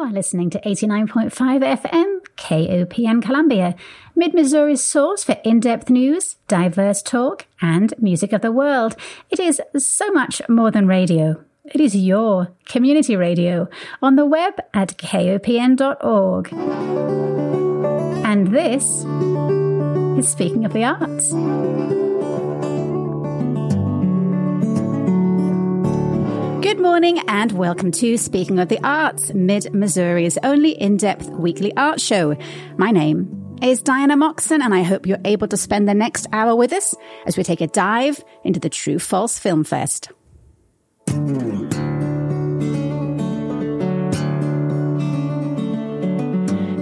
You are listening to 89.5 FM KOPN Columbia, Mid Missouri's source for in depth news, diverse talk, and music of the world. It is so much more than radio. It is your community radio on the web at kopn.org. And this is Speaking of the Arts. Good morning and welcome to Speaking of the Arts, Mid Missouri's only in depth weekly art show. My name is Diana Moxon, and I hope you're able to spend the next hour with us as we take a dive into the True False Film Fest.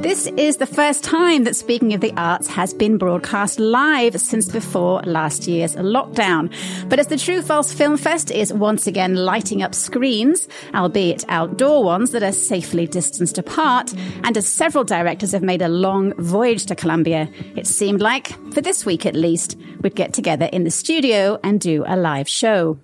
This is the first time that Speaking of the Arts has been broadcast live since before last year's lockdown. But as the True False Film Fest is once again lighting up screens, albeit outdoor ones that are safely distanced apart, and as several directors have made a long voyage to Columbia, it seemed like, for this week at least, we'd get together in the studio and do a live show.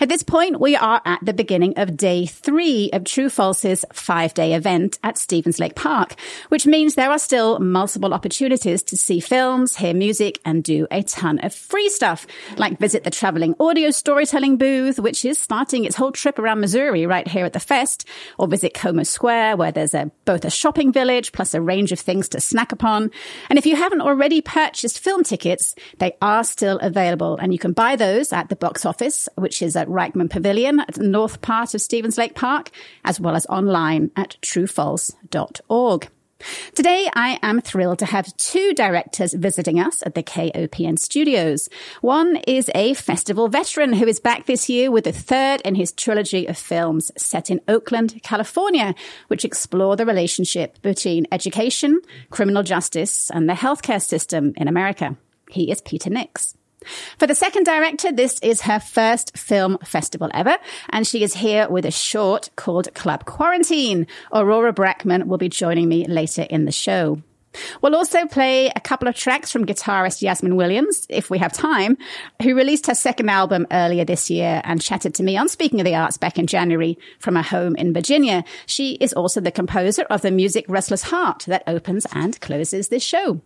At this point, we are at the beginning of day three of True False's five day event at Stephens Lake Park, which means there are still multiple opportunities to see films, hear music, and do a ton of free stuff, like visit the traveling audio storytelling booth, which is starting its whole trip around Missouri right here at the fest, or visit Como Square, where there's a, both a shopping village plus a range of things to snack upon. And if you haven't already purchased film tickets, they are still available, and you can buy those at the box office, which is at Reichman Pavilion at the north part of Stephens Lake Park, as well as online at truefalse.org. Today, I am thrilled to have two directors visiting us at the KOPN studios. One is a festival veteran who is back this year with the third in his trilogy of films set in Oakland, California, which explore the relationship between education, criminal justice, and the healthcare system in America. He is Peter Nicks. For the second director, this is her first film festival ever, and she is here with a short called Club Quarantine. Aurora Brachman will be joining me later in the show. We'll also play a couple of tracks from guitarist Yasmin Williams, if we have time, who released her second album earlier this year and chatted to me on Speaking of the Arts back in January from her home in Virginia. She is also the composer of the music Restless Heart that opens and closes this show.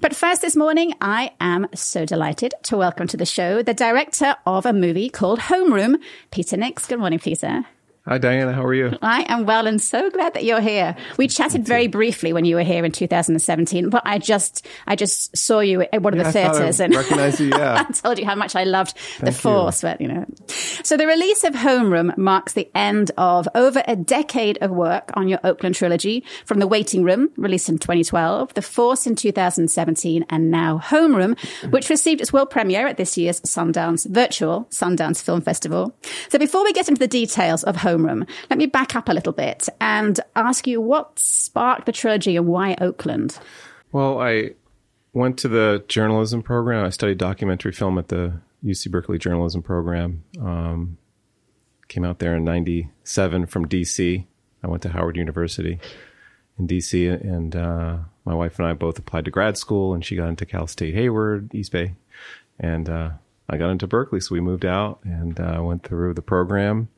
But first this morning, I am so delighted to welcome to the show the director of a movie called Homeroom, Peter Nicks. Good morning, Peter. Hi, Diana. How are you? I am well and so glad that you're here. We chatted very briefly when you were here in 2017, but I just, I just saw you at one of yeah, the theaters and recognized you. Yeah. I told you how much I loved Thank the force, you. but you know. So the release of Homeroom marks the end of over a decade of work on your Oakland trilogy from The Waiting Room, released in 2012, The Force in 2017, and now Homeroom, which received its world premiere at this year's Sundance virtual Sundance Film Festival. So before we get into the details of Homeroom, homeroom. Let me back up a little bit and ask you what sparked the trilogy and why Oakland? Well, I went to the journalism program. I studied documentary film at the UC Berkeley journalism program. Um, came out there in 97 from DC. I went to Howard University in DC, and uh, my wife and I both applied to grad school, and she got into Cal State Hayward, East Bay. And uh, I got into Berkeley, so we moved out and uh, went through the program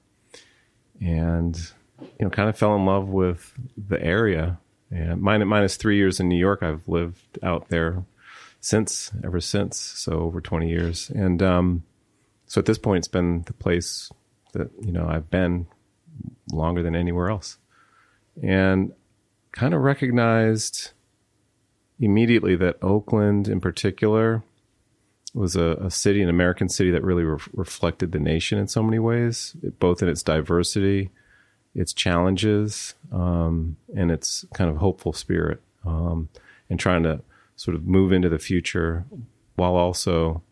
and you know kind of fell in love with the area. And minus, minus three years in New York, I've lived out there since ever since. So over twenty years, and um, so at this point, it's been the place that you know I've been longer than anywhere else, and kind of recognized immediately that Oakland, in particular, was a, a, city, an American city that really re- reflected the nation in so many ways, both in its diversity, its challenges, um, and its kind of hopeful spirit, um, and trying to sort of move into the future while also,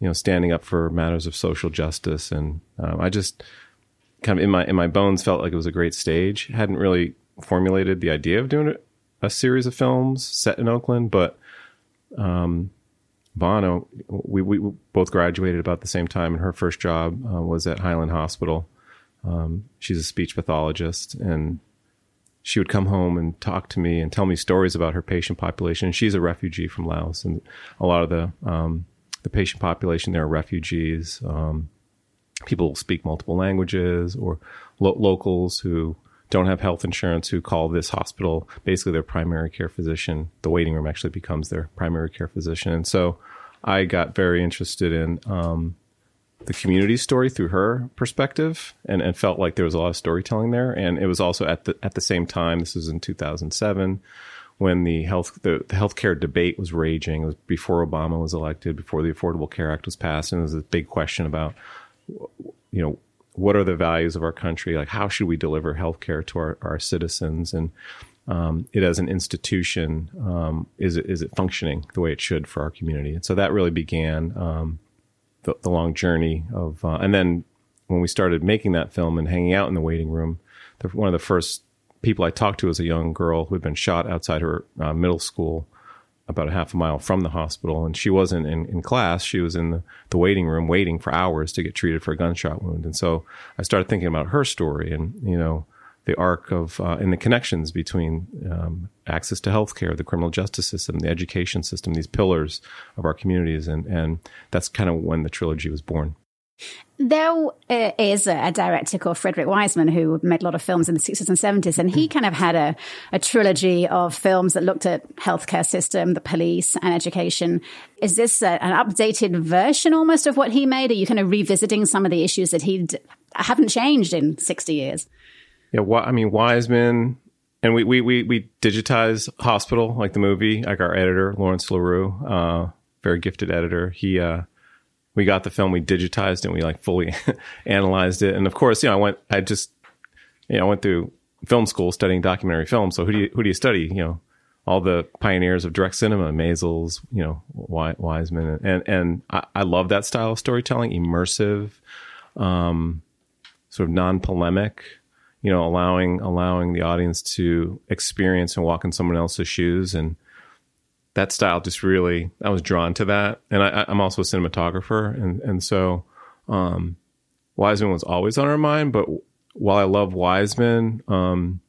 you know, standing up for matters of social justice. And um, I just kind of in my in my bones felt like it was a great stage. Hadn't really formulated the idea of doing a series of films set in Oakland, but um, Bono, we, we both graduated about the same time, and her first job uh, was at Highland Hospital. Um, she's a speech pathologist, and she would come home and talk to me and tell me stories about her patient population. She's a refugee from Laos, and a lot of the um, the patient population there are refugees. Um, people speak multiple languages, or lo- locals who don't have health insurance who call this hospital basically their primary care physician. The waiting room actually becomes their primary care physician. And so I got very interested in um, the community story through her perspective and, and felt like there was a lot of storytelling there. And it was also at the at the same time, this was in 2007, when the health the, the healthcare debate was raging. It was before Obama was elected, before the Affordable Care Act was passed, and there was a big question about you know what are the values of our country? Like how should we deliver healthcare to our, our citizens and um, it as an institution um, is it is it functioning the way it should for our community? And so that really began um, the, the, long journey of, uh, and then when we started making that film and hanging out in the waiting room, the, one of the first people I talked to was a young girl who had been shot outside her uh, middle school about a half a mile from the hospital. And she wasn't in, in class. She was in the, the waiting room waiting for hours to get treated for a gunshot wound. And so I started thinking about her story and, you know, the arc of uh, and the connections between um, access to healthcare, the criminal justice system, the education system, these pillars of our communities, and and that's kind of when the trilogy was born. There uh, is a director called Frederick Wiseman who made a lot of films in the 60s and 70s, and he kind of had a, a trilogy of films that looked at healthcare system, the police, and education. Is this a, an updated version almost of what he made? Are you kind of revisiting some of the issues that he haven't changed in 60 years? Yeah, I mean Wiseman, and we we we we digitize Hospital like the movie. Like our editor Lawrence Lerew, uh, very gifted editor. He uh, we got the film, we digitized it, and we like fully analyzed it. And of course, you know, I went, I just, you know, I went through film school studying documentary film. So who do you, who do you study? You know, all the pioneers of direct cinema, Maysles, you know, Wiseman, and and I, I love that style of storytelling, immersive, um, sort of non-polemic. You know, allowing allowing the audience to experience and walk in someone else's shoes and that style just really I was drawn to that, and I, am also a cinematographer, and and so um, Wiseman was always on our mind. But while I love Wiseman, um,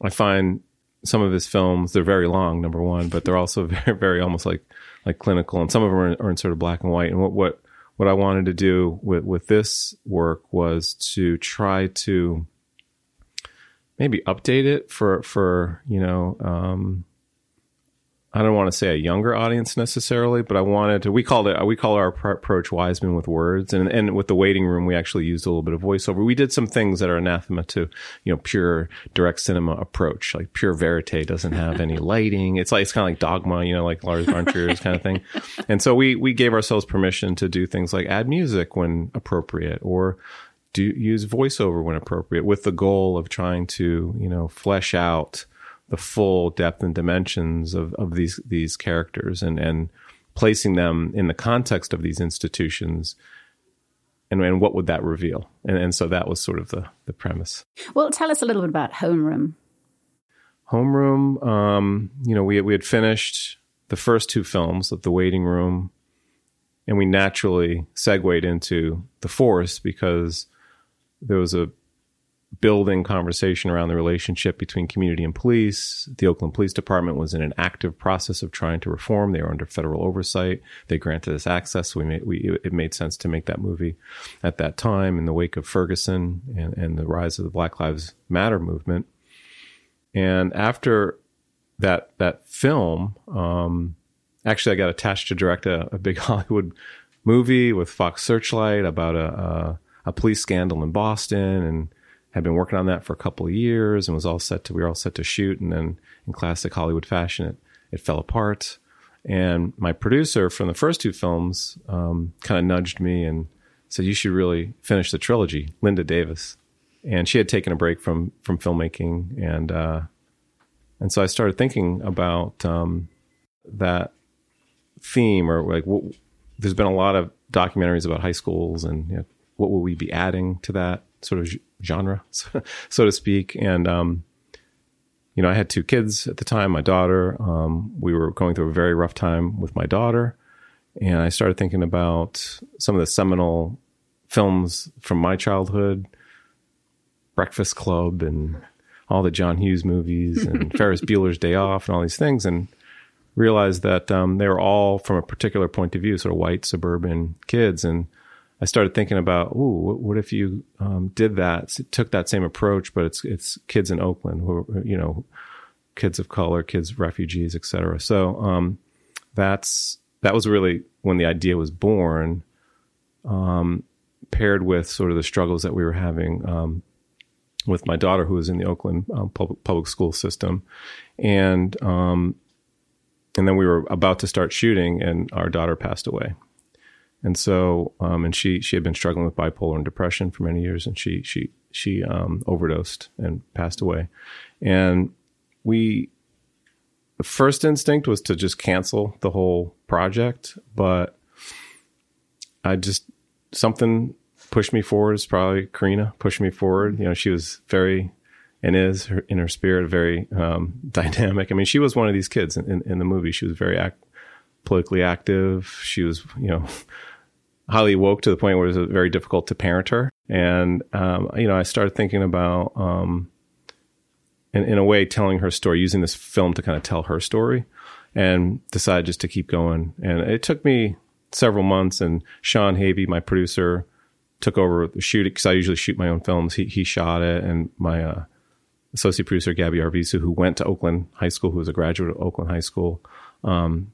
I find some of his films they're very long, number one, but they're also very very almost like like clinical, and some of them are, are in sort of black and white. And what what what I wanted to do with with this work was to try to maybe update it for for you know. Um, I don't want to say a younger audience necessarily, but I wanted to. We called it. We call our approach Wiseman with words, and and with the waiting room, we actually used a little bit of voiceover. We did some things that are anathema to you know pure direct cinema approach. Like pure verite doesn't have any lighting. It's like it's kind of like dogma, you know, like Lars von Trier's kind of thing. And so we we gave ourselves permission to do things like add music when appropriate, or do use voiceover when appropriate, with the goal of trying to you know flesh out the full depth and dimensions of, of these these characters and and placing them in the context of these institutions and, and what would that reveal? And, and so that was sort of the the premise. Well tell us a little bit about homeroom. Homeroom um, you know we, we had finished the first two films of the waiting room and we naturally segued into the Force because there was a building conversation around the relationship between community and police. The Oakland Police Department was in an active process of trying to reform. They were under federal oversight. They granted us access. We made, we, it made sense to make that movie at that time in the wake of Ferguson and, and the rise of the Black Lives Matter movement. And after that, that film, um, actually I got attached to direct a, a big Hollywood movie with Fox Searchlight about a, a, a police scandal in Boston and, had been working on that for a couple of years and was all set to we were all set to shoot. And then in classic Hollywood fashion it it fell apart. And my producer from the first two films um, kind of nudged me and said you should really finish the trilogy Linda Davis. And she had taken a break from from filmmaking. And uh, and so I started thinking about um, that theme or like what, there's been a lot of documentaries about high schools and you know, what will we be adding to that sort of genre, so to speak. And, um, you know, I had two kids at the time, my daughter. Um, we were going through a very rough time with my daughter. And I started thinking about some of the seminal films from my childhood Breakfast Club and all the John Hughes movies and Ferris Bueller's Day Off and all these things. And realized that um, they were all from a particular point of view, sort of white suburban kids. And I started thinking about, ooh, what, if you um, did that, took that same approach, but it's it's kids in Oakland who you know, kids of color, kids refugees, et cetera. So um, that's that was really when the idea was born, um, paired with sort of the struggles that we were having um, with my daughter, who was in the Oakland um, public public school system, and um, and then we were about to start shooting, and our daughter passed away. And so, um, and she she had been struggling with bipolar and depression for many years, and she she she um, overdosed and passed away. And we, the first instinct was to just cancel the whole project, but I just something pushed me forward. It's probably Karina pushed me forward. You know, she was very and is her, in her spirit very um, dynamic. I mean, she was one of these kids in, in, in the movie. She was very act, politically active. She was, you know, highly woke to the point where it was very difficult to parent her. And, um, you know, I started thinking about, um, in, in a way, telling her story, using this film to kind of tell her story and decided just to keep going. And it took me several months and Sean Havey, my producer, took over the shooting because I usually shoot my own films. He, he shot it and my, uh, associate producer Gabby Arvizu, who went to Oakland High School, who was a graduate of Oakland High School, um,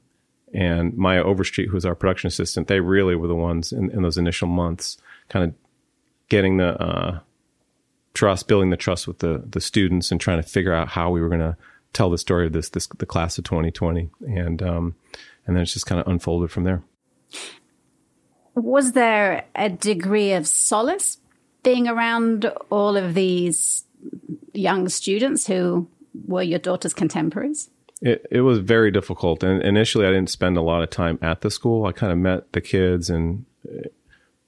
and Maya Overstreet, who was our production assistant, they really were the ones in, in those initial months, kind of getting the uh, trust, building the trust with the the students, and trying to figure out how we were going to tell the story of this this the class of 2020, and um, and then it's just kind of unfolded from there. Was there a degree of solace being around all of these young students who were your daughter's contemporaries? It, it was very difficult. And initially, I didn't spend a lot of time at the school. I kind of met the kids and uh,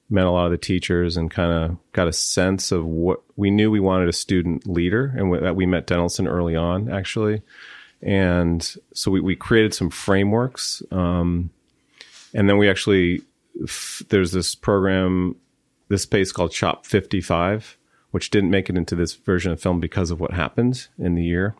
met a lot of the teachers and kind of got a sense of what we knew we wanted a student leader. And that we met Denilson early on, actually. And so we, we created some frameworks. Um, and then we actually, there's this program, this space called Shop 55, which didn't make it into this version of film because of what happened in the year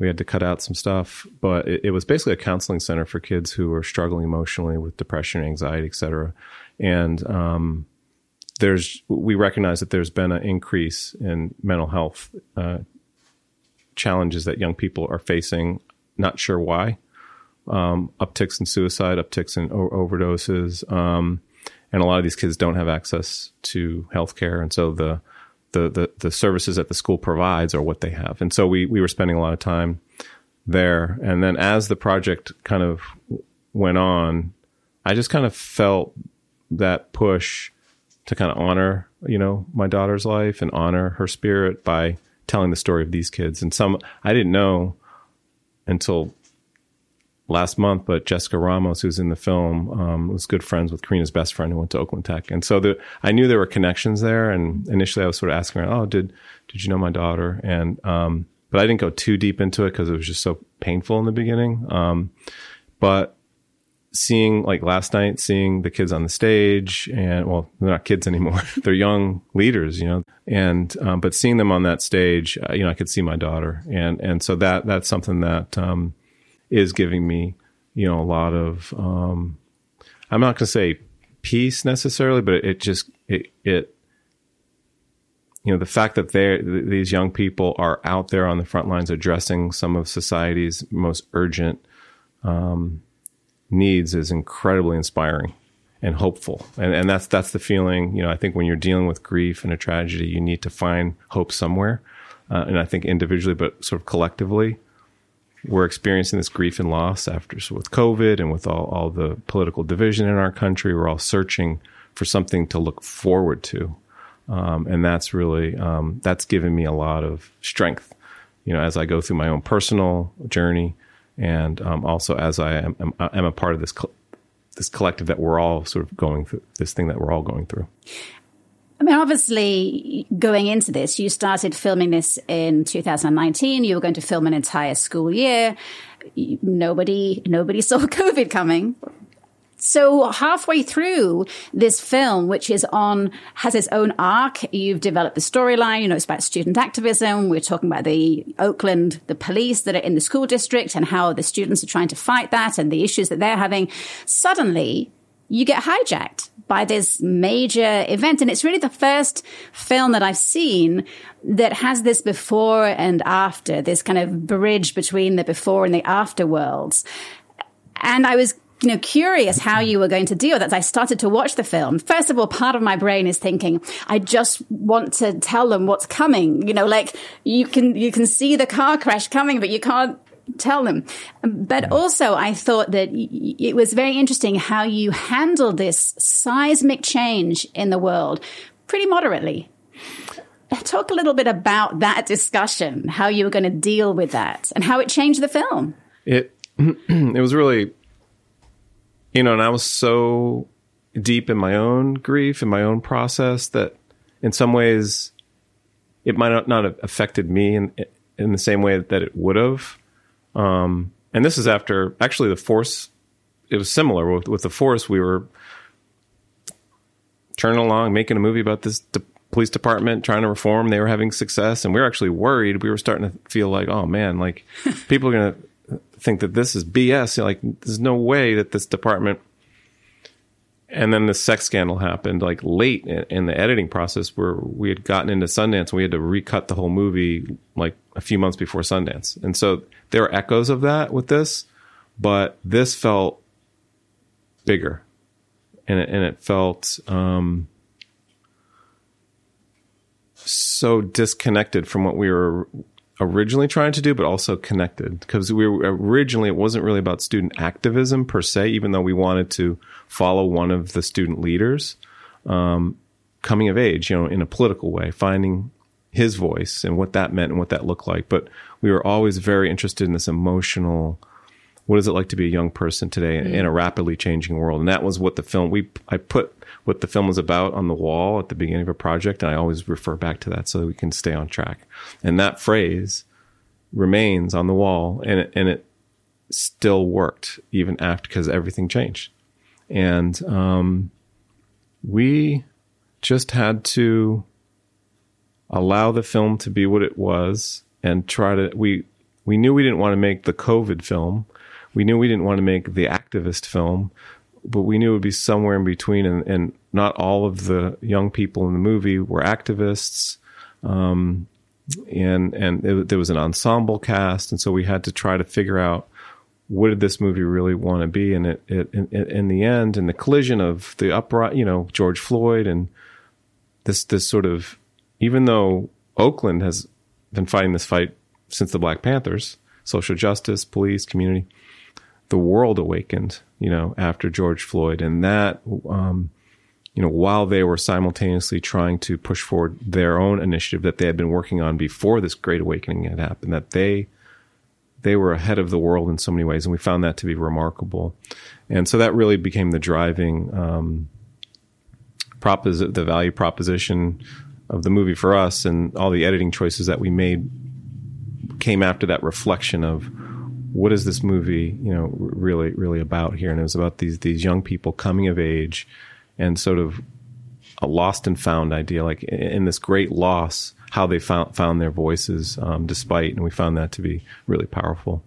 we had to cut out some stuff, but it, it, was basically a counseling center for kids who were struggling emotionally with depression, anxiety, et cetera. And um, there's we recognize that there's been an increase in mental health uh, challenges that young people are facing. Not sure why. Um, upticks in suicide, upticks in o- overdoses, um, and a lot of these kids don't have access to healthcare, and so the the, the, the services that the school provides are what they have. And so we, we were spending a lot of time there. And then as the project kind of went on, I just kind of felt that push to kind of honor, you know, my daughter's life and honor her spirit by telling the story of these kids. And some I didn't know until last month, but Jessica Ramos, who's in the film, um, was good friends with Karina's best friend who went to Oakland Tech, and so the, I knew there were connections there. And initially, I was sort of asking her, "Oh, did did you know my daughter?" And um, but I didn't go too deep into it because it was just so painful in the beginning. Um, but seeing like last night, seeing the kids on the stage, and well, they're not kids anymore; they're young leaders, you know. And um, but seeing them on that stage, uh, you know, I could see my daughter, and and so that that's something that um, is giving me, you know, a lot of, um, I'm not going to say peace necessarily, but it just, it, it, you know, the fact that they these young people are out there on the front lines addressing some of society's most urgent um, needs is incredibly inspiring and hopeful. And, and that's, that's the feeling, you know, I think when you're dealing with grief and a tragedy, you need to find hope somewhere. Uh, and I think individually, but sort of collectively, we're experiencing this grief and loss after so with COVID and with all, all the political division in our country. We're all searching for something to look forward to. Um, and that's really, um, that's given me a lot of strength, you know, as I go through my own personal journey and um, also as I am, am, am, a part of this, co- this collective that we're all sort of going through, this thing that we're all going through. I mean, obviously, going into this, you started filming this in 2019. You were going to film an entire school year. Nobody, nobody saw COVID coming. So halfway through this film, which is on, has its own arc, you've developed the storyline, you know, it's about student activism. We're talking about the Oakland, the police that are in the school district and how the students are trying to fight that and the issues that they're having. Suddenly, you get hijacked by this major event. And it's really the first film that I've seen that has this before and after, this kind of bridge between the before and the after worlds. And I was you know, curious how you were going to deal with that. I started to watch the film. First of all, part of my brain is thinking, I just want to tell them what's coming. You know, like you can, you can see the car crash coming, but you can't tell them. But mm-hmm. also, I thought that it was very interesting how you handled this seismic change in the world pretty moderately. Talk a little bit about that discussion, how you were going to deal with that, and how it changed the film. It it was really you know, and I was so deep in my own grief and my own process that in some ways it might not have affected me in in the same way that it would have. Um, and this is after actually the force. It was similar with, with the force. We were turning along, making a movie about this de- police department trying to reform. They were having success, and we were actually worried. We were starting to feel like, oh man, like people are going to think that this is BS. like, there's no way that this department. And then the sex scandal happened like late in the editing process where we had gotten into Sundance and we had to recut the whole movie like a few months before Sundance. And so there are echoes of that with this, but this felt bigger and it, and it felt, um, so disconnected from what we were originally trying to do, but also connected because we were originally it wasn't really about student activism per se, even though we wanted to follow one of the student leaders um, coming of age, you know, in a political way, finding his voice and what that meant and what that looked like. But we were always very interested in this emotional. What is it like to be a young person today mm. in a rapidly changing world? And that was what the film we I put what the film was about on the wall at the beginning of a project. And I always refer back to that so that we can stay on track. And that phrase remains on the wall and it, and it still worked even after because everything changed. And, um, we just had to allow the film to be what it was and try to, we, we knew we didn't want to make the COVID film. We knew we didn't want to make the activist film but we knew it would be somewhere in between. And, and not all of the young people in the movie were activists. Um, and and it, there was an ensemble cast, and so we had to try to figure out what did this movie really want to be. And it, it in, in the end, in the collision of the upright, you know, George Floyd and this this sort of, even though Oakland has been fighting this fight since the Black Panthers, social justice, police, community the world awakened, you know, after George Floyd, and that, um, you know, while they were simultaneously trying to push forward their own initiative that they had been working on before this great awakening had happened, that they they were ahead of the world in so many ways, and we found that to be remarkable. And so that really became the driving um, the value proposition of the movie for us, and all the editing choices that we made came after that reflection of what is this movie, you know, really, really about here? And it was about these, these young people coming of age and sort of a lost and found idea, like in this great loss, how they found, found their voices, um, despite, and we found that to be really powerful.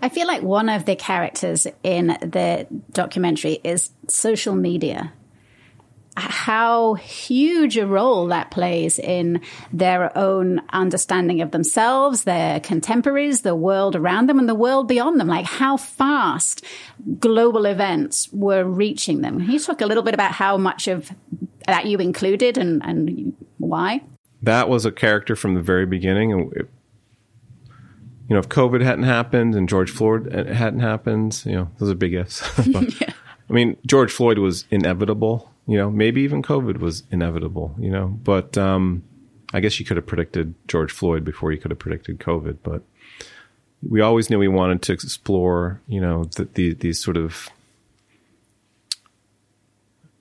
I feel like one of the characters in the documentary is social media how huge a role that plays in their own understanding of themselves, their contemporaries, the world around them, and the world beyond them. Like how fast global events were reaching them. Can you talk a little bit about how much of that you included and, and why? That was a character from the very beginning. And it, you know, if COVID hadn't happened and George Floyd uh, hadn't happened, you know, those are big ifs. but, yeah. I mean, George Floyd was inevitable you know, maybe even COVID was inevitable, you know, but um, I guess you could have predicted George Floyd before you could have predicted COVID. But we always knew we wanted to explore, you know, the, the, these sort of,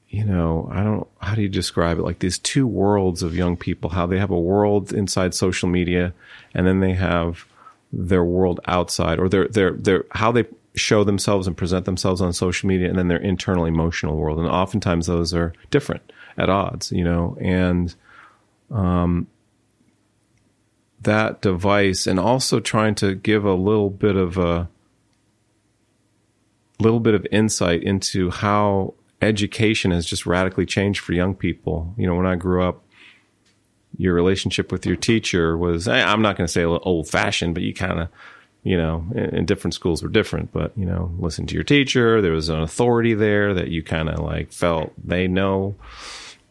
you know, I don't, how do you describe it? Like these two worlds of young people, how they have a world inside social media and then they have their world outside or their, their, their, how they show themselves and present themselves on social media and then their internal emotional world. And oftentimes those are different at odds, you know, and, um, that device and also trying to give a little bit of a little bit of insight into how education has just radically changed for young people. You know, when I grew up, your relationship with your teacher was, I'm not going to say old fashioned, but you kind of, you know, in different schools were different, but, you know, listen to your teacher. There was an authority there that you kind of like felt they know.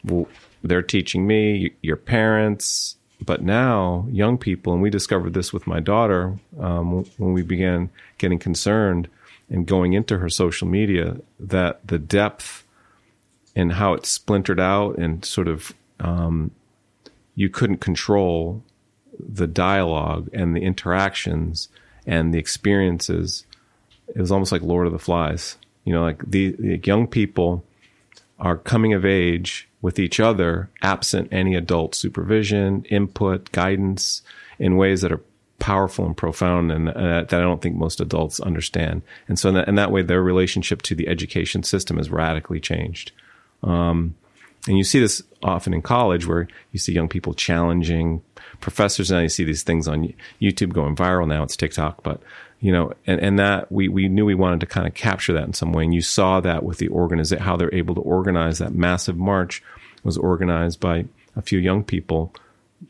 Well, they're teaching me, your parents. But now, young people, and we discovered this with my daughter um, when we began getting concerned and going into her social media, that the depth and how it splintered out and sort of um, you couldn't control the dialogue and the interactions and the experiences. It was almost like Lord of the Flies. You know, like the, the young people are coming of age with each other, absent any adult supervision, input, guidance, in ways that are powerful and profound, and uh, that I don't think most adults understand. And so, in that, in that, way, their relationship to the education system has radically changed. Um, and you see this often in college, where you see young people challenging professors. Now you see these things on YouTube going viral. Now it's TikTok, but you know, and, and that we, we knew we wanted to kind of capture that in some way. And you saw that with the organization, how they're able to organize that massive march was organized by a few young people,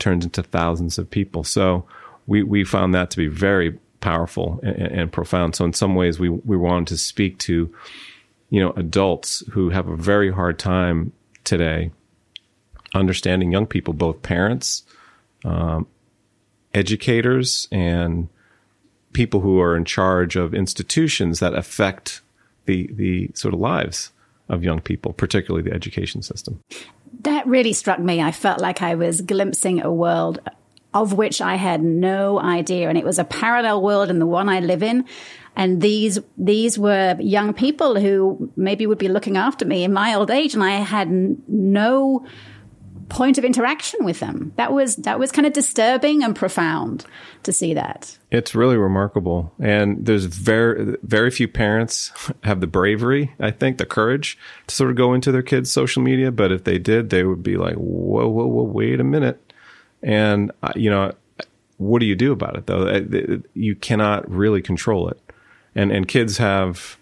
turns into thousands of people. So we, we found that to be very powerful and, and profound. So in some ways we, we wanted to speak to, you know, adults who have a very hard time today understanding young people, both parents, um, educators, and people who are in charge of institutions that affect the the sort of lives of young people, particularly the education system. That really struck me. I felt like I was glimpsing a world of which I had no idea, and it was a parallel world in the one I live in. And these these were young people who maybe would be looking after me in my old age, and I had no point of interaction with them. That was that was kind of disturbing and profound to see that. It's really remarkable, and there's very very few parents have the bravery, I think, the courage to sort of go into their kids' social media. But if they did, they would be like, "Whoa, whoa, whoa, wait a minute," and uh, you know, what do you do about it though? You cannot really control it, and and kids have.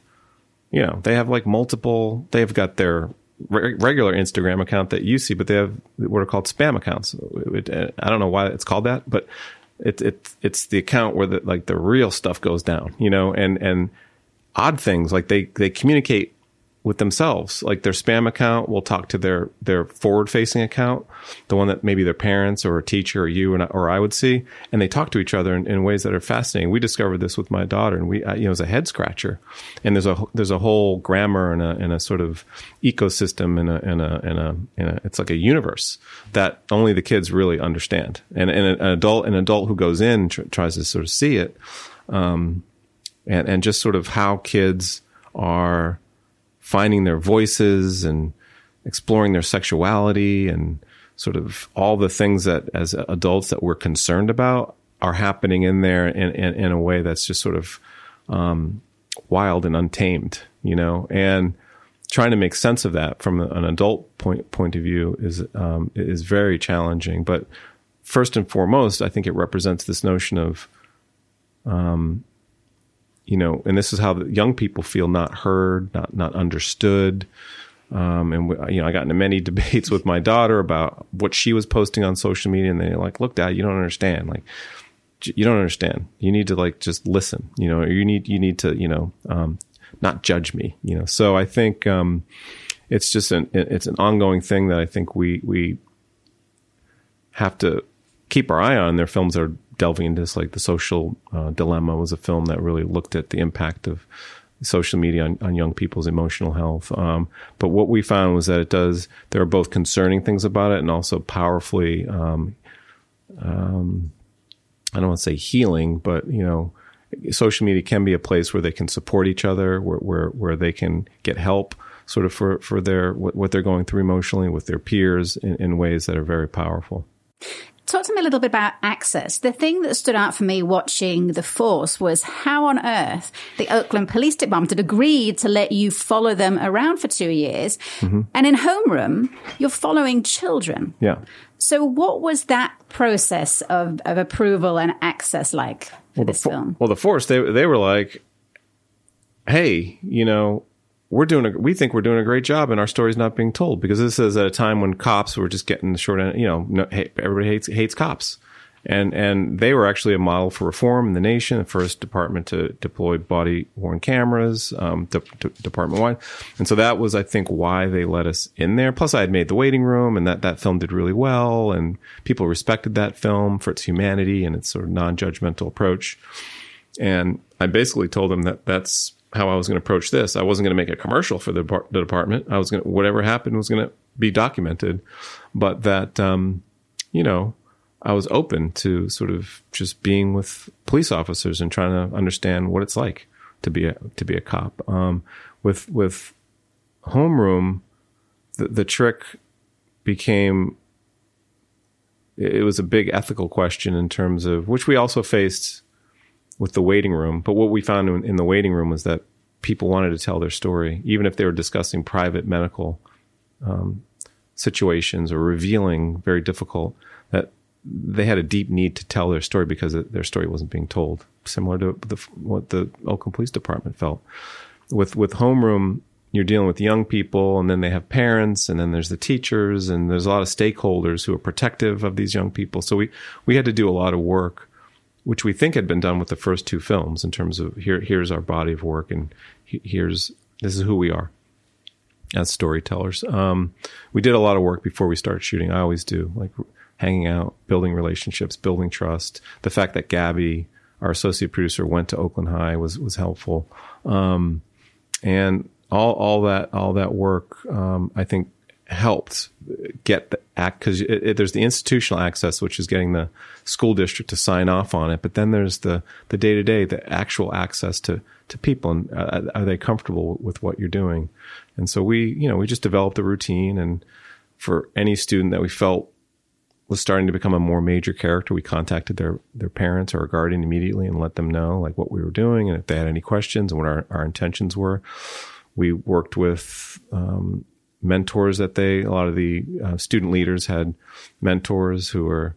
You know, they have like multiple, they've got their re- regular Instagram account that you see, but they have what are called spam accounts. I don't know why it's called that, but it's it's it's the account where the like the real stuff goes down, you know, and and odd things like they they communicate with themselves. Like their spam account will talk to their their forward facing account, the one that maybe their parents or a teacher or you or I would see, and they talk to each other in, in ways that are fascinating. We discovered this with my daughter, and we you know it was a head scratcher. And there's a there's a whole grammar and a and a sort of ecosystem and a and a and a, and a it's like a universe that only the kids really understand. And and an adult an adult who goes in tr- tries to sort of see it, um, and and just sort of how kids are finding their voices and exploring their sexuality and sort of all the things that as adults that we're concerned about are happening in there in, in, in a way that's just sort of um, wild and untamed, you know, and trying to make sense of that from an adult point point of view is um, is very challenging. But first and foremost, I think it represents this notion of um, you know, and this is how young people feel not heard, not not understood. Um, and you know, I got into many debates with my daughter about what she was posting on social media, and they're like, "Look, Dad, you don't understand. Like, you don't understand. You need to like just listen. You know, you need you need to you know um, not judge me. You know." So I think um, it's just an it's an ongoing thing that I think we we have to keep our eye on. Their films are delving into this, like the social uh, dilemma was a film that really looked at the impact of social media on, on young people's emotional health. Um, but what we found was that it does. There are both concerning things about it and also powerfully. Um, um, I don't want to say healing, but you know, social media can be a place where they can support each other, where where, where they can get help, sort of for for their what, what they're going through emotionally with their peers in, in ways that are very powerful. Talk to me a little bit about access. The thing that stood out for me watching The Force was how on earth the Oakland Police Department had agreed to let you follow them around for two years. Mm-hmm. And in Homeroom, you're following children. Yeah. So what was that process of, of approval and access like for well, this the, film? Well, The Force, they, they were like, hey, you know, we're doing a, we think we're doing a great job and our story's not being told because this is at a time when cops were just getting the short end, you know, no, hey, everybody hates, hates cops. And, and they were actually a model for reform in the nation, the first department to deploy body worn cameras, um, de- de- department wide. And so that was, I think, why they let us in there. Plus I had made the waiting room and that, that film did really well and people respected that film for its humanity and its sort of non-judgmental approach. And I basically told them that that's how I was going to approach this. I wasn't going to make a commercial for the, the department. I was going to, whatever happened was going to be documented, but that, um, you know, I was open to sort of just being with police officers and trying to understand what it's like to be a, to be a cop. Um, with, with homeroom, the, the trick became, it was a big ethical question in terms of, which we also faced with the waiting room. But what we found in, in, the waiting room was that people wanted to tell their story, even if they were discussing private medical um, situations or revealing very difficult. That they had a deep need to tell their story because their story wasn't being told, similar to the, what the Oakland Police Department felt. With with homeroom, you're dealing with young people, and then they have parents, and then there's the teachers, and there's a lot of stakeholders who are protective of these young people. So we we had to do a lot of work which we think had been done with the first two films in terms of here here's our body of work and here's this is who we are as storytellers. Um, we did a lot of work before we started shooting. I always do, like hanging out, building relationships, building trust. The fact that Gabby, our associate producer, went to Oakland High was was helpful, um, and all all that all that work, um, I think, helped get the act because there's the institutional access, which is getting the school district to sign off on it, but then there's the the day to day, the actual access to to people, and uh, are they comfortable with what you're doing? And so we, you know, we just developed a routine, and for any student that we felt was starting to become a more major character, we contacted their their parents or guardian immediately and let them know like what we were doing and if they had any questions and what our, our intentions were. We worked with um, mentors that they, a lot of the uh, student leaders had mentors who were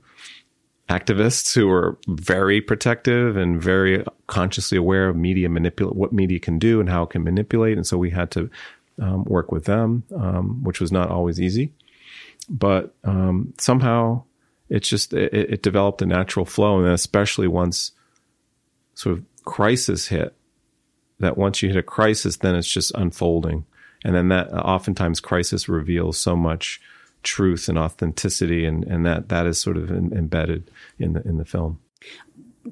activists who were very protective and very consciously aware of media manipulate, what media can do and how it can manipulate. And so we had to um, work with them, um, which was not always easy, but um, somehow it's just, it, it developed a natural flow. And especially once sort of crisis hit, that once you hit a crisis, then it's just unfolding and then that oftentimes crisis reveals so much truth and authenticity and, and that that is sort of in, embedded in the in the film.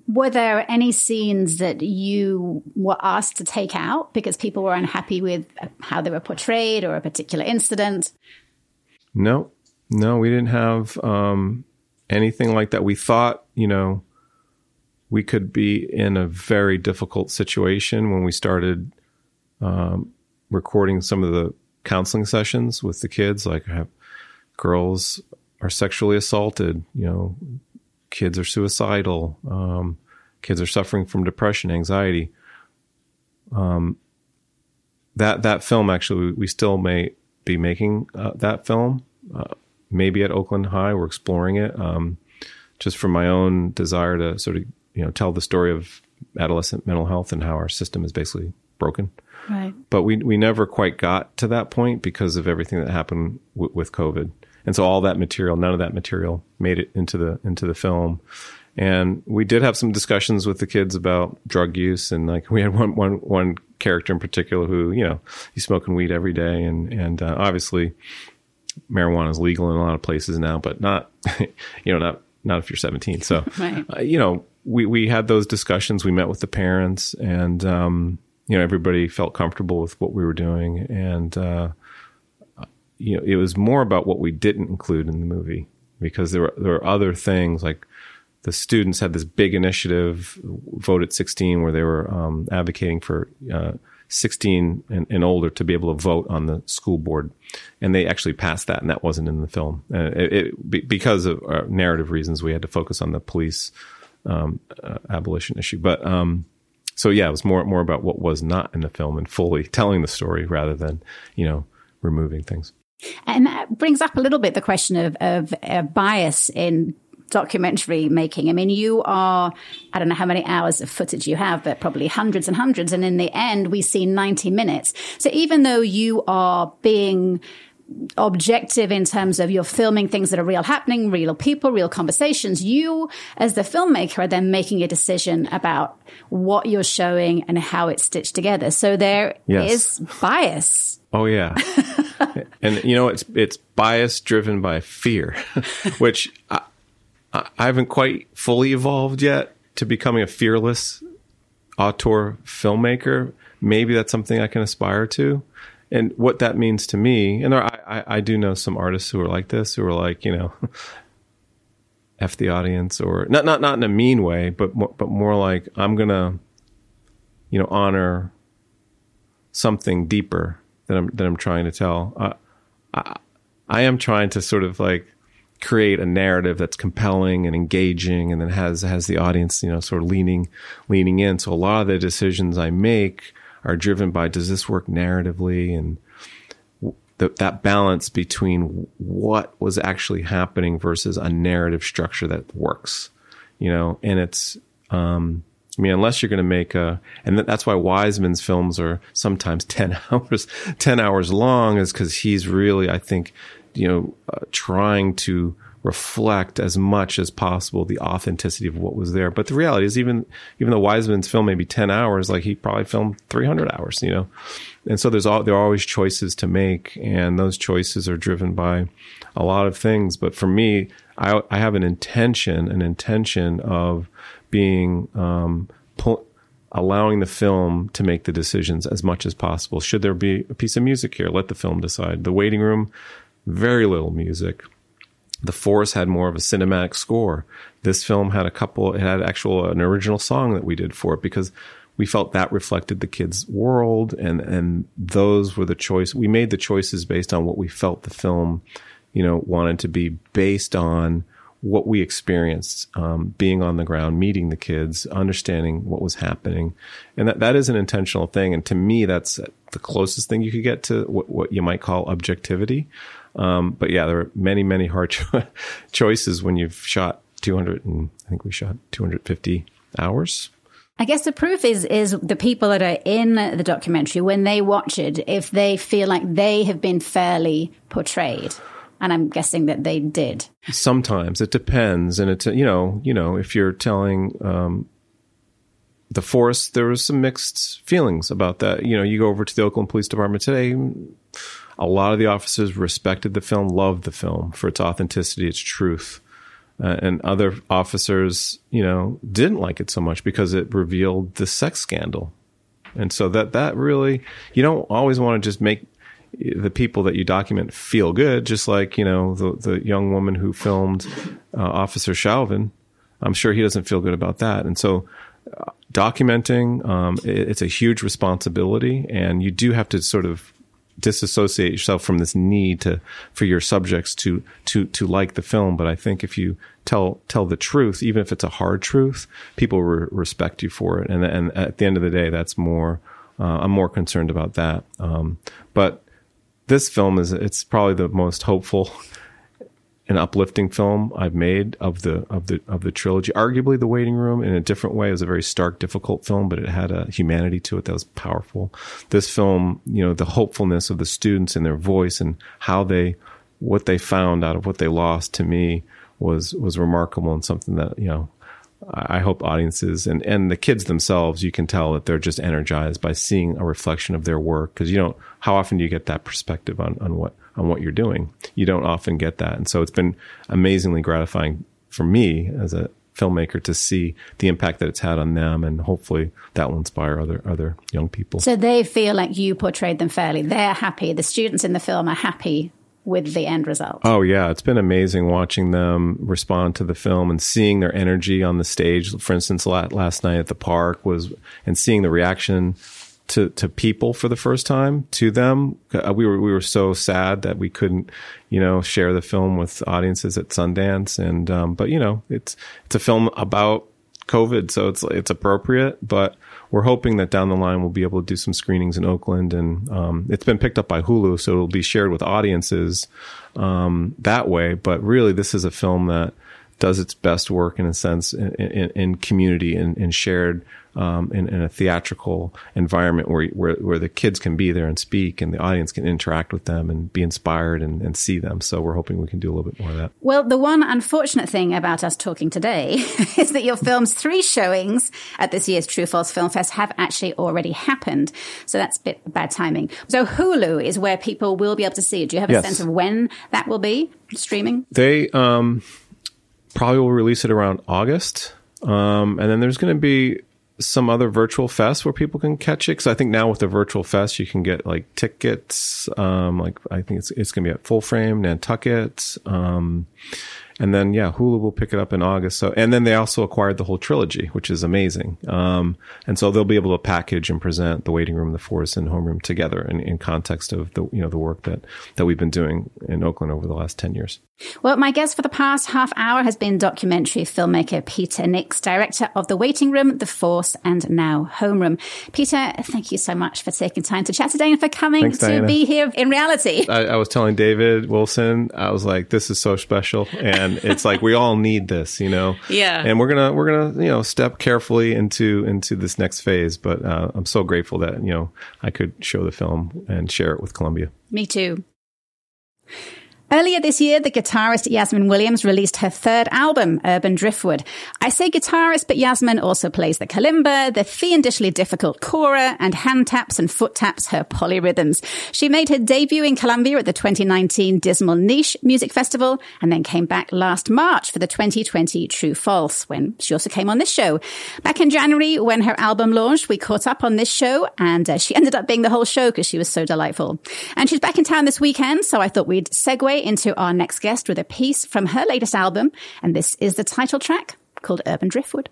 Were there any scenes that you were asked to take out because people were unhappy with how they were portrayed or a particular incident? No. No we didn't have um, anything like that. We thought you know we could be in a very difficult situation when we started um, recording some of the counseling sessions with the kids. Like have girls are sexually assaulted, you know, kids are suicidal, um, kids are suffering from depression, anxiety. Um, that that film actually, we still may be making uh, that film. Uh, maybe at Oakland High, we're exploring it. Um, just from my own desire to sort of you know tell the story of adolescent mental health and how our system is basically broken. Right. But we we never quite got to that point because of everything that happened w- with COVID, and so all that material, none of that material, made it into the into the film. And we did have some discussions with the kids about drug use, and like we had one one one character in particular who you know he's smoking weed every day, and and uh, obviously marijuana is legal in a lot of places now, but not you know not not if you're 17. So right. uh, you know we we had those discussions. We met with the parents, and um, you know, everybody felt comfortable with what we were doing. And, uh, you know, it was more about what we didn't include in the movie because there were, there were other things like the students had this big initiative, Vote at 16, where they were um, advocating for uh, 16 and, and, older to be able to vote on the school board. And they actually passed that, and that wasn't in the film. Uh, it, it, because of uh, narrative reasons, we had to focus on the police um, uh, abolition issue. But um, so yeah, it was more more about what was not in the film and fully telling the story rather than you know removing things. And that brings up a little bit the question of of, uh, bias in documentary making. I mean, you are, I don't know how many hours of footage you have, but probably hundreds and hundreds. And in the end, we see 90 minutes. So even though you are being objective in terms of you're filming things that are real happening, real people, real conversations. You, as the filmmaker, are then making a decision about what you're showing and how it's stitched together. So there yes. is bias. Oh yeah. and you know, it's, it's bias driven by fear, which I, I haven't quite fully evolved yet to becoming a fearless auteur filmmaker. Maybe that's something I can aspire to and what that means to me, and there, I, I do know some artists who are like this, who are like, you know, f the audience, or not, not, not in a mean way, but more, but more like I'm gonna, you know, honor something deeper that I'm that I'm trying to tell. Uh, I, I am trying to sort of like create a narrative that's compelling and engaging, and then has has the audience, you know, sort of leaning leaning in. So a lot of the decisions I make are driven by does this work narratively? And the, that balance between what was actually happening versus a narrative structure that works, you know, and it's, um, I mean, unless you're going to make a, and that's why Wiseman's films are sometimes 10 hours, 10 hours long is because he's really, I think, you know, uh, trying to reflect as much as possible the authenticity of what was there. But the reality is, even even though Wiseman's film maybe ten hours, like he probably filmed three hundred hours, you know. And so there's all there are always choices to make, and those choices are driven by a lot of things. But for me, I I have an intention, an intention of being um, pull, allowing the film to make the decisions as much as possible. Should there be a piece of music here? Let the film decide. The waiting room, very little music the Force had more of a cinematic score. This film had a couple, it had actual, an original song that we did for it because we felt that reflected the kids' world and, and those were the choice. We made the choices based on what we felt the film, you know, wanted to be based on what we experienced, um, being on the ground, meeting the kids, understanding what was happening. And that, that is an intentional thing. And to me, that's the closest thing you could get to what, what you might call objectivity. Um, but yeah, there are many, many hard cho- choices when you've shot 200 and I think we shot 250 hours. I guess the proof is is the people that are in the documentary when they watch it, if they feel like they have been fairly portrayed. And I'm guessing that they did. Sometimes it depends, and it's you know you know if you're telling um, the force, there was some mixed feelings about that. You know, you go over to the Oakland Police Department today a lot of the officers respected the film, loved the film for its authenticity, its truth. Uh, and other officers, you know, didn't like it so much because it revealed the sex scandal. And so that, that really, you don't always want to just make the people that you document feel good, just like, you know, the, the young woman who filmed uh, Officer Chauvin. I'm sure he doesn't feel good about that. And so uh, documenting, um, it, it's a huge responsibility and you do have to sort of disassociate yourself from this need to for your subjects to to to like the film. But I think if you tell tell the truth, even if it's a hard truth, people re- respect you for it. And and at the end of the day, that's more. Uh, I'm more concerned about that. Um, but this film is it's probably the most hopeful an uplifting film I've made of the of the of the trilogy. Arguably, The Waiting Room, in a different way, is a very stark, difficult film, but it had a humanity to it that was powerful. This film, you know, the hopefulness of the students and their voice and how they what they found out of what they lost to me was was remarkable and something that you know I hope audiences and, and the kids themselves, you can tell that they're just energized by seeing a reflection of their work. Cause you don't, how often do you get that perspective on, on what, on what you're doing? You don't often get that. And so it's been amazingly gratifying for me as a filmmaker to see the impact that it's had on them. And hopefully that will inspire other, other young people. So they feel like you portrayed them fairly. They're happy. The students in the film are happy with the end result. Oh yeah, it's been amazing watching them respond to the film and seeing their energy on the stage. For instance, last night at the park was and seeing the reaction to to people for the first time to them. Uh, we were we were so sad that we couldn't, you know, share the film with audiences at Sundance. And um, but you know, it's it's a film about COVID, so it's it's appropriate, but we're hoping that down the line we'll be able to do some screenings in Oakland, and um, it's been picked up by Hulu, so it'll be shared with audiences um, that way. But really, this is a film that does its best work in a sense in, in, in community and, and shared um, in, in, a theatrical environment where, where where the kids can be there and speak, and the audience can interact with them and be inspired and, and see them. So we're hoping we can do a little bit more of that. Well, the one unfortunate thing about us talking today is that your film's three showings at this year's True False Film Fest have actually already happened. So that's a bit bad timing. So Hulu is where people will be able to see it. Do you have a Yes. sense of when that will be streaming? They um, probably will release it around August, um, and then there's going to be some other virtual fests where people can catch it. Because I think now with the virtual fest, you can get like tickets. Um, like I think it's it's going to be at Full Frame, Nantucket, um, and then yeah, Hulu will pick it up in August. So and then they also acquired the whole trilogy, which is amazing. Um, and so they'll be able to package and present the waiting room, the force, and homeroom together in, in context of the you know the work that that we've been doing in Oakland over the last ten years. Well, my guest for the past half hour has been documentary filmmaker Peter Nicks, director of The Waiting Room, The Force, and now Homeroom. Peter, thank you so much for taking time to chat today and for coming Thanks, to Diana. be here in reality. I, I was telling David Wilson, I was like, "This is so special," and it's like we all need this, you know. Yeah. And we're gonna we're gonna you know step carefully into into this next phase. But uh, I'm so grateful that you know I could show the film and share it with Columbia. Me too. Earlier this year, the guitarist Yasmin Williams released her third album, Urban Driftwood. I say guitarist, but Yasmin also plays the kalimba, the fiendishly difficult kora, and hand taps and foot taps her polyrhythms. She made her debut in Columbia at the 2019 Dismal Niche Music Festival, and then came back last March for the 2020 True False, when she also came on this show. Back in January, when her album launched, we caught up on this show, and uh, she ended up being the whole show because she was so delightful. And she's back in town this weekend, so I thought we'd segue into our next guest with a piece from her latest album, and this is the title track called Urban Driftwood.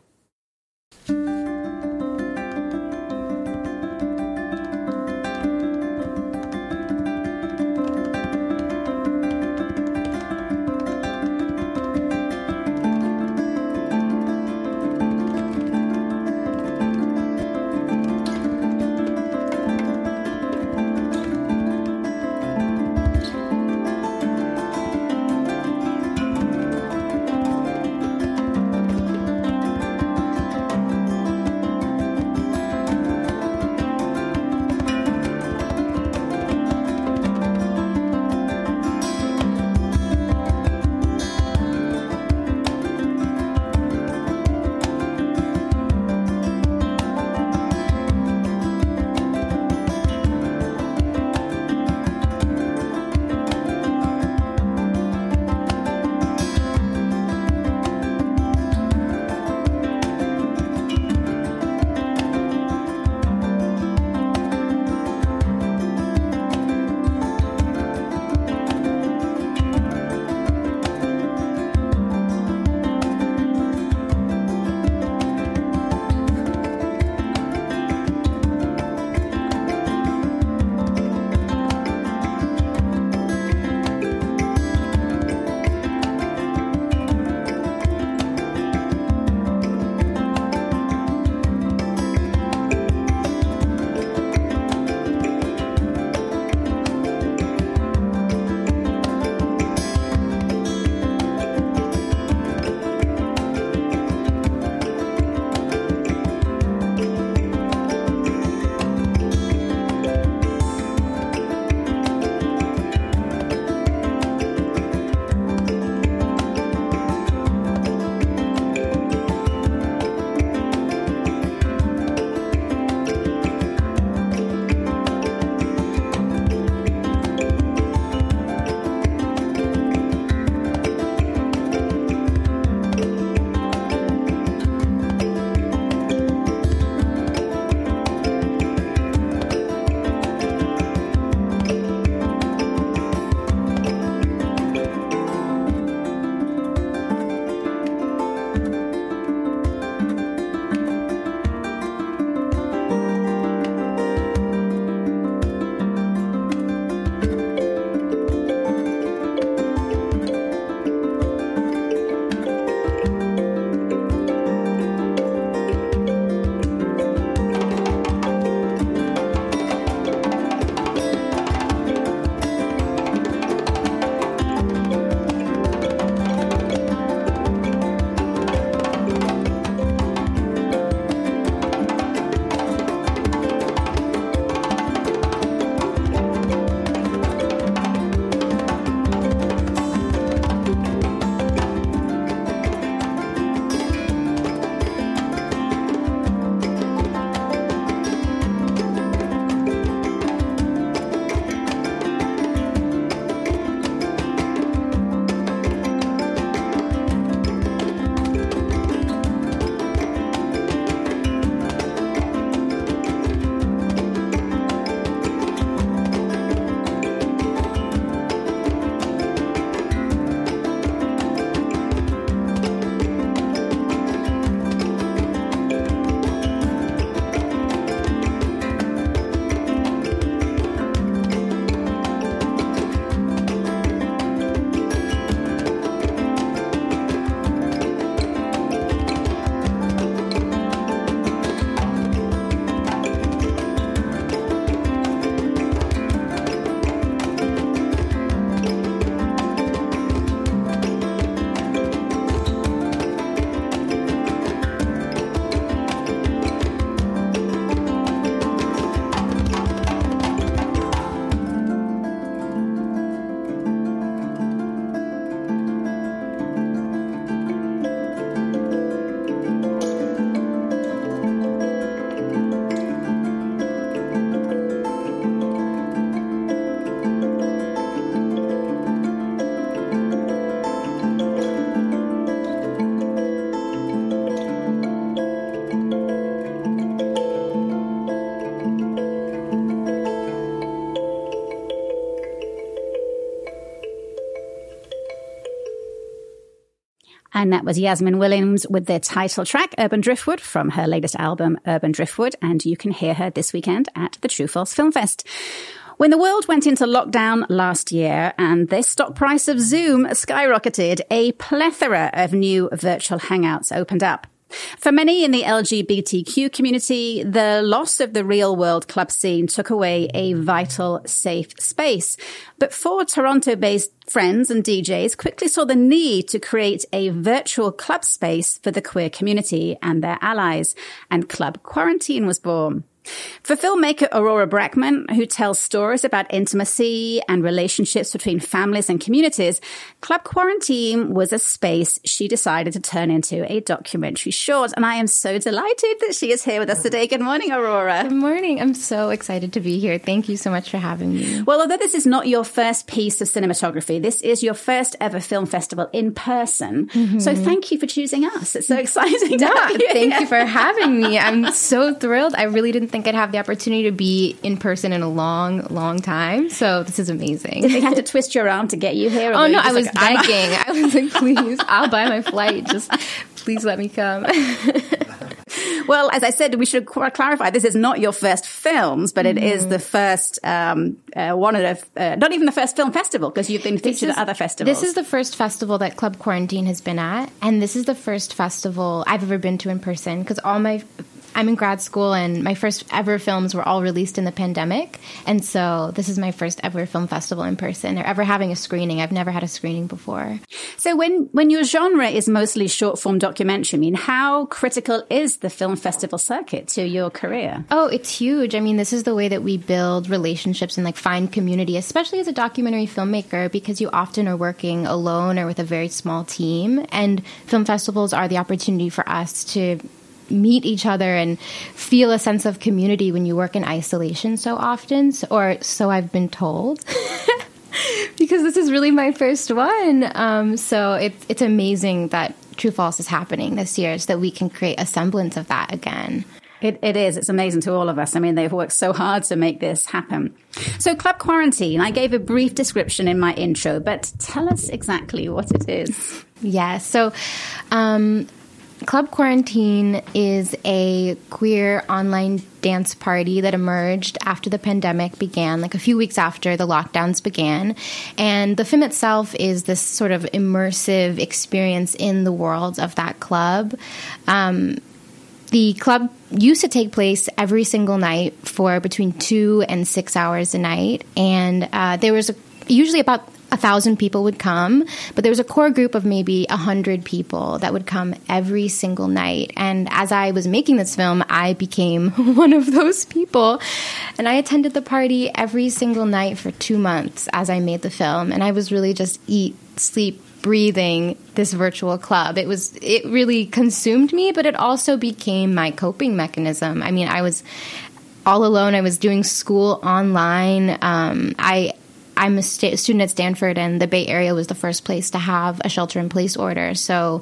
And that was Yasmin Williams with their title track, Urban Driftwood, from her latest album, Urban Driftwood. And you can hear her this weekend at the True False Film Fest. When the world went into lockdown last year and the stock price of Zoom skyrocketed, a plethora of new virtual hangouts opened up. For many in the LGBTQ community, the loss of the real world club scene took away a vital, safe space. But for Toronto based friends and DJs quickly saw the need to create a virtual club space for the queer community and their allies, and Club Quarantine was born. For filmmaker Aurora Brachman, who tells stories about intimacy and relationships between families and communities, Club Quarantine was a space she decided to turn into a documentary short. And I am so delighted that she is here with us today. Good morning, Aurora. Good morning. I'm so excited to be here. Thank you so much for having me. Well, although this is not your first piece of cinematography, this is your first ever film festival in person. Mm-hmm. So thank you for choosing us. It's so exciting. Yeah, you thank you for having me. I'm so thrilled. I really didn't think think I'd have the opportunity to be in person in a long, long time. So this is amazing. Did they have to twist your arm to get you here? Oh no, I was like, begging. I was like, please, I'll buy my flight. Just please let me come. well, as I said, we should clarify this is not your first films, but it mm. is the first um, uh, one of the, uh, not even the first film festival because you've been featured is, at other festivals. This is the first festival that Club Quarantine has been at, and this is the first festival I've ever been to in person because all my I'm in grad school, and my first ever films were all released in the pandemic. And so this is my first ever film festival in person, or ever having a screening. I've never had a screening before. So when when your genre is mostly short form documentary, I mean, how critical is the film festival circuit to your career? Oh, it's huge. I mean, this is the way that we build relationships and like find community, especially as a documentary filmmaker, because you often are working alone or with a very small team. And film festivals are the opportunity for us to meet each other and feel a sense of community when you work in isolation so often, or so I've been told. because this is really my first one. Um, so it, it's amazing that True False is happening this year so that we can create a semblance of that again. It, it is. It's amazing to all of us. I mean, they've worked so hard to make this happen. So, Club Quarantine, I gave a brief description in my intro, but tell us exactly what it is. Yeah. So, um, Club Quarantine is a queer online dance party that emerged after the pandemic began, like a few weeks after the lockdowns began. And the film itself is this sort of immersive experience in the world of that club. Um, the club used to take place every single night for between two and six hours a night. And uh, there was a, usually about a thousand people would come, but there was a core group of maybe a hundred people that would come every single night. And as I was making this film, I became one of those people. And I attended the party every single night for two months as I made the film. And I was really just eat, sleep, breathing this virtual club. It was, it really consumed me, but it also became my coping mechanism. I mean, I was all alone. I was doing school online. Um, I I'm a st- student at Stanford, and the Bay Area was the first place to have a shelter in place order. So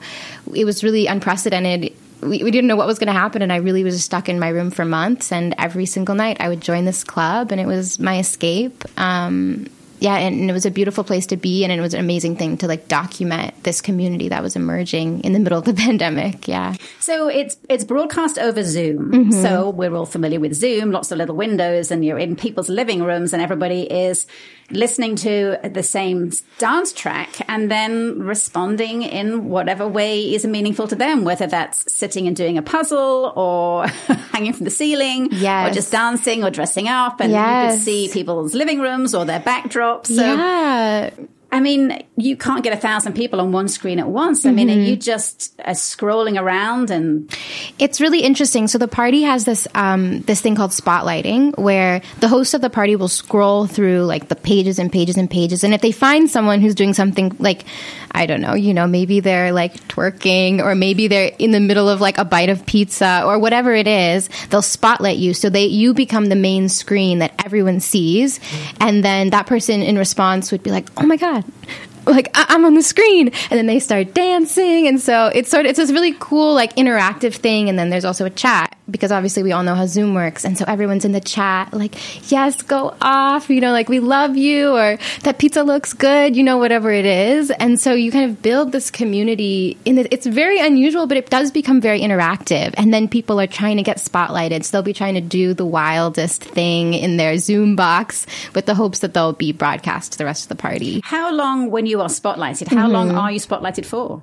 it was really unprecedented. We, we didn't know what was going to happen, and I really was stuck in my room for months. And every single night, I would join this club, and it was my escape. Um, yeah, and it was a beautiful place to be, and it was an amazing thing to like document this community that was emerging in the middle of the pandemic. Yeah. So it's it's broadcast over Zoom. Mm-hmm. So we're all familiar with Zoom, lots of little windows, and you're in people's living rooms, and everybody is listening to the same dance track and then responding in whatever way is meaningful to them, whether that's sitting and doing a puzzle or hanging from the ceiling yes. or just dancing or dressing up. And yes. you could see people's living rooms or their backdrops. So yeah. I mean, you can't get a thousand people on one screen at once. I mean, mm-hmm. are you just uh, scrolling around and? It's really interesting. So the party has this um, this thing called spotlighting, where the host of the party will scroll through like the pages and pages and pages, and if they find someone who's doing something like, I don't know, you know, maybe they're like twerking, or maybe they're in the middle of like a bite of pizza, or whatever it is, they'll spotlight you, so they you become the main screen that everyone sees, and then that person in response would be like, "Oh my god." that like I- am on the screen, and then they start dancing, and so it's sort of it's this really cool like interactive thing, and then there's also a chat because obviously we all know how Zoom works, and so everyone's in the chat like yes, go off, you know, like we love you or that pizza looks good, you know, whatever it is, and so you kind of build this community. In the, it's very unusual, but it does become very interactive, and then people are trying to get spotlighted, so they'll be trying to do the wildest thing in their Zoom box with the hopes that they'll be broadcast to the rest of the party. How long, when you are spotlighted, how mm-hmm. long are you spotlighted for?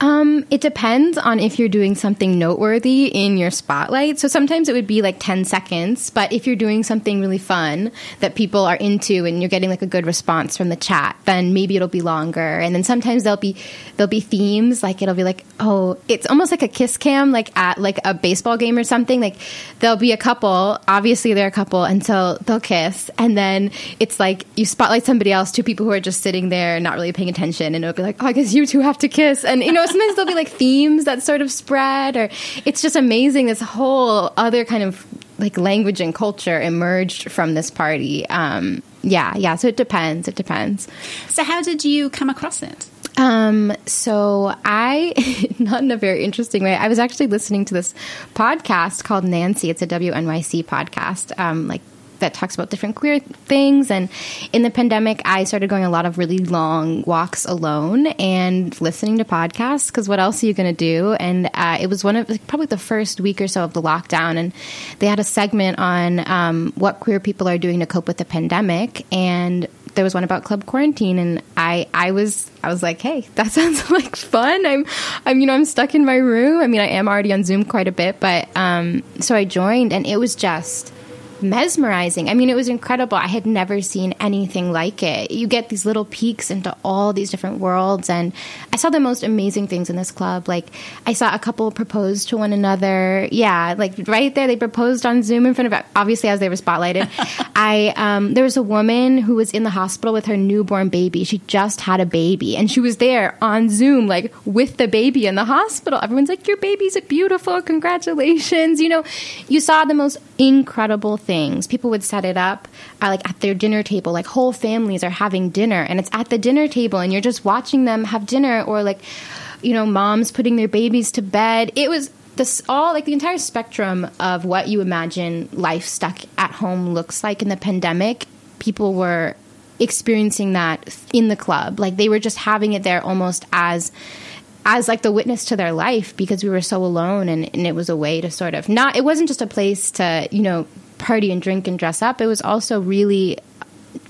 Um, it depends on if you're doing something noteworthy in your spotlight. So sometimes it would be like 10 seconds, but if you're doing something really fun that people are into and you're getting like a good response from the chat, then maybe it'll be longer. And then sometimes there'll be there'll be themes like it'll be like, oh, it's almost like a kiss cam, like at like a baseball game or something. Like there'll be a couple, obviously they're a couple, and so they'll kiss, and then it's like you spotlight somebody else, two people who are just sitting there not really paying attention, and it'll be like, oh, I guess you two have to kiss, and you know sometimes there'll be like themes that sort of spread, or it's just amazing. This whole other kind of like language and culture emerged from this party. Um, yeah, yeah. So it depends. It depends. So how did you come across it? Um, so I, not in a very interesting way, I was actually listening to this podcast called Nancy. It's a WNYC podcast, um, like that talks about different queer things. And in the pandemic, I started going a lot of really long walks alone and listening to podcasts because what else are you going to do? And uh, it was one of probably the first week or so of the lockdown, and they had a segment on um, what queer people are doing to cope with the pandemic. And there was one about club quarantine and I I was I was like, "Hey, that sounds like fun." I'm I'm you know, I'm stuck in my room. I mean, I am already on Zoom quite a bit, but um so I joined and it was just mesmerizing. I mean, it was incredible. I had never seen anything like it. You get these little peeks into all these different worlds, and I saw the most amazing things in this club. Like, I saw a couple propose to one another. Yeah, like right there, they proposed on Zoom in front of, obviously, as they were spotlighted. I um, there was a woman who was in the hospital with her newborn baby. She just had a baby, and she was there on Zoom, like with the baby in the hospital. Everyone's like, "Your baby's beautiful! Congratulations!" You know, you saw the most incredible things. People would set it up uh, like at their dinner table, like whole families are having dinner, and it's at the dinner table, and you're just watching them have dinner, or like, you know, moms putting their babies to bed. It was this all like the entire spectrum of what you imagine life stuck at home looks like in the pandemic. People were experiencing that in the club, like they were just having it there almost as as like the witness to their life because we were so alone and, and it was a way to sort of not it wasn't just a place to you know party and drink and dress up. It was also really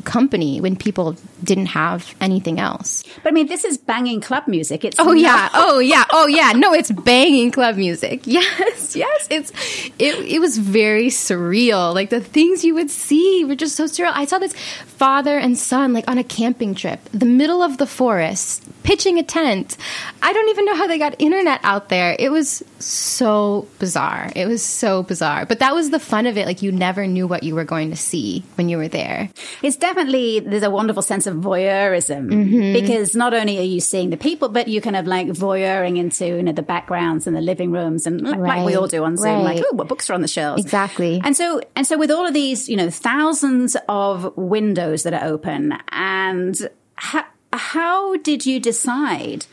company when people didn't have anything else. But I mean, this is banging club music. It's oh yeah, oh yeah, oh yeah. No, it's banging club music. Yes, yes. It's it. It was very surreal. Like the things you would see were just so surreal. I saw this father and son like on a camping trip, the middle of the forest, pitching a tent. I don't even know how they got internet out there. It was so bizarre. It was so bizarre. But that was the fun of it. Like you never knew what you were going to see when you were there. It's definitely there's a wonderful sense of voyeurism mm-hmm. because not only are you seeing the people, but you kind of like voyeuring into you know the backgrounds and the living rooms and right. like we all do on Zoom, right. like oh, what books are on the shelves? Exactly. And so and so with all of these, you know, thousands of windows that are open, and how, how did you decide?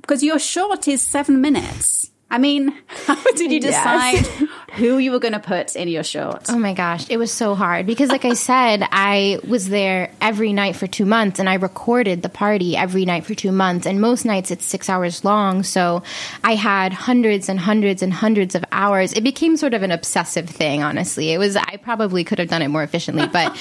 Because your short is seven minutes. I mean, how did you decide yes. who you were going to put in your short? Oh my gosh, it was so hard because, like I said, I was there every night for two months and I recorded the party every night for two months. And most nights it's six hours long. So I had hundreds and hundreds and hundreds of hours. It became sort of an obsessive thing, honestly. It was, I probably could have done it more efficiently. But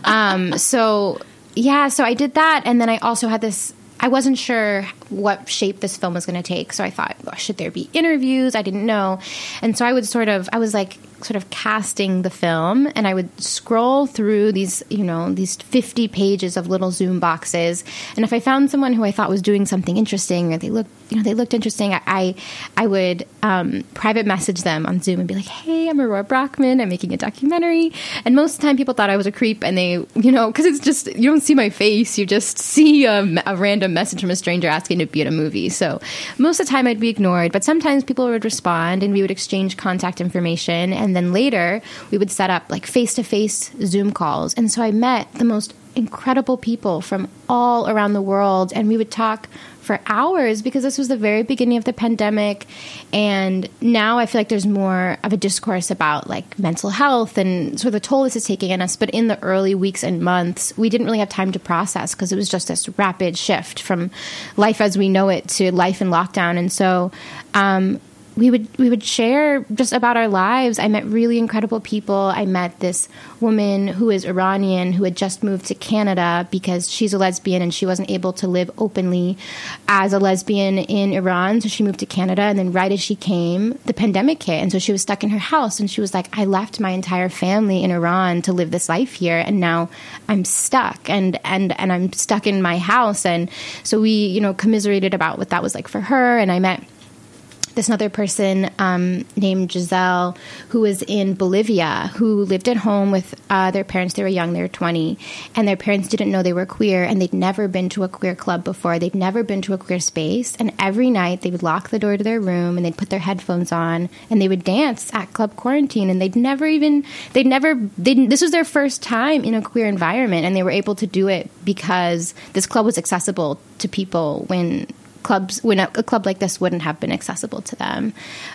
um, so, yeah, so I did that. And then I also had this I wasn't sure what shape this film was going to take. So I thought, well, should there be interviews? I didn't know. And so I would sort of, I was like, sort of casting the film and I would scroll through these, you know, these 50 pages of little Zoom boxes. And if I found someone who I thought was doing something interesting or they looked, you know, they looked interesting, I, I would um, private message them on Zoom and be like, hey, I'm Aurora Brachman. I'm making a documentary. And most of the time people thought I was a creep and they, you know, because it's just, you don't see my face. You just see a, a random message from a stranger asking to be in a movie. So most of the time I'd be ignored, but sometimes people would respond and we would exchange contact information and and then later we would set up like face to face Zoom calls. And so I met the most incredible people from all around the world, and we would talk for hours because this was the very beginning of the pandemic. And now I feel like there's more of a discourse about like mental health and sort of the toll this is taking on us. But in the early weeks and months, we didn't really have time to process because it was just this rapid shift from life as we know it to life in lockdown. And so, um, we would we would share just about our lives. I met really incredible people. I met this woman who is Iranian who had just moved to Canada because she's a lesbian and she wasn't able to live openly as a lesbian in Iran, so she moved to Canada and then right as she came, the pandemic hit and so she was stuck in her house and she was like I left my entire family in Iran to live this life here and now I'm stuck and and and I'm stuck in my house and so we, you know, commiserated about what that was like for her and I met this other person um, named Giselle who was in Bolivia who lived at home with uh, their parents. They were young, they were 20, and their parents didn't know they were queer and they'd never been to a queer club before. They'd never been to a queer space. And every night they would lock the door to their room and they'd put their headphones on and they would dance at Club Quarantine. And they'd never even, they'd never, they'd, this was their first time in a queer environment and they were able to do it because this club was accessible to people when clubs when a, club like this wouldn't have been accessible to them.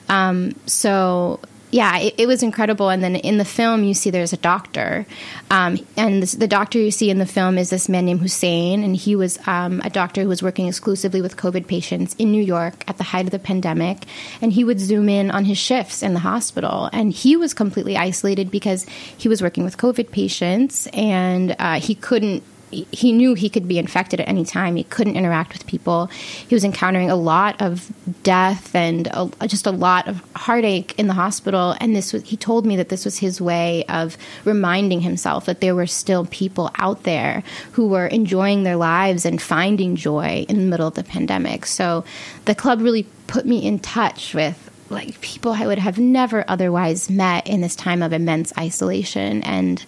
Um, so yeah, it, it, was incredible. And then in the film, you see there's a doctor, um, and this, the doctor you see in the film is this man named Hussein, and he was um, a doctor who was working exclusively with COVID patients in New York at the height of the pandemic, and he would zoom in on his shifts in the hospital, and he was completely isolated because he was working with COVID patients, and uh, he couldn't he knew he could be infected at any time. He couldn't interact with people. He was encountering a lot of death and a, just a lot of heartache in the hospital. And this was, he told me that this was his way of reminding himself that there were still people out there who were enjoying their lives and finding joy in the middle of the pandemic. So the club really put me in touch with like people I would have never otherwise met in this time of immense isolation and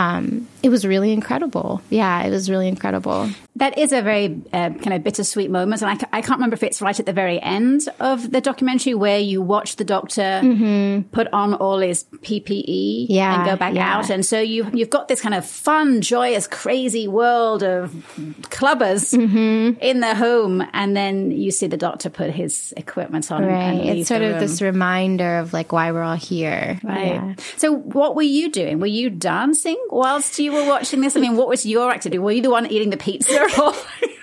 um, it was really incredible. Yeah, it was really incredible. That is a very uh, kind of bittersweet moment. And I, I, can't remember if it's right at the very end of the documentary where you watch the doctor mm-hmm. put on all his PPE yeah, and go back yeah. out. And so you, you've got this kind of fun, joyous, crazy world of clubbers mm-hmm. in their home. And then you see the doctor put his equipment on. Right. it's sort of room. this reminder of like why we're all here. Right. Yeah. So what were you doing? Were you dancing whilst you were watching this? I mean, what was your activity? Were you the one eating the pizza?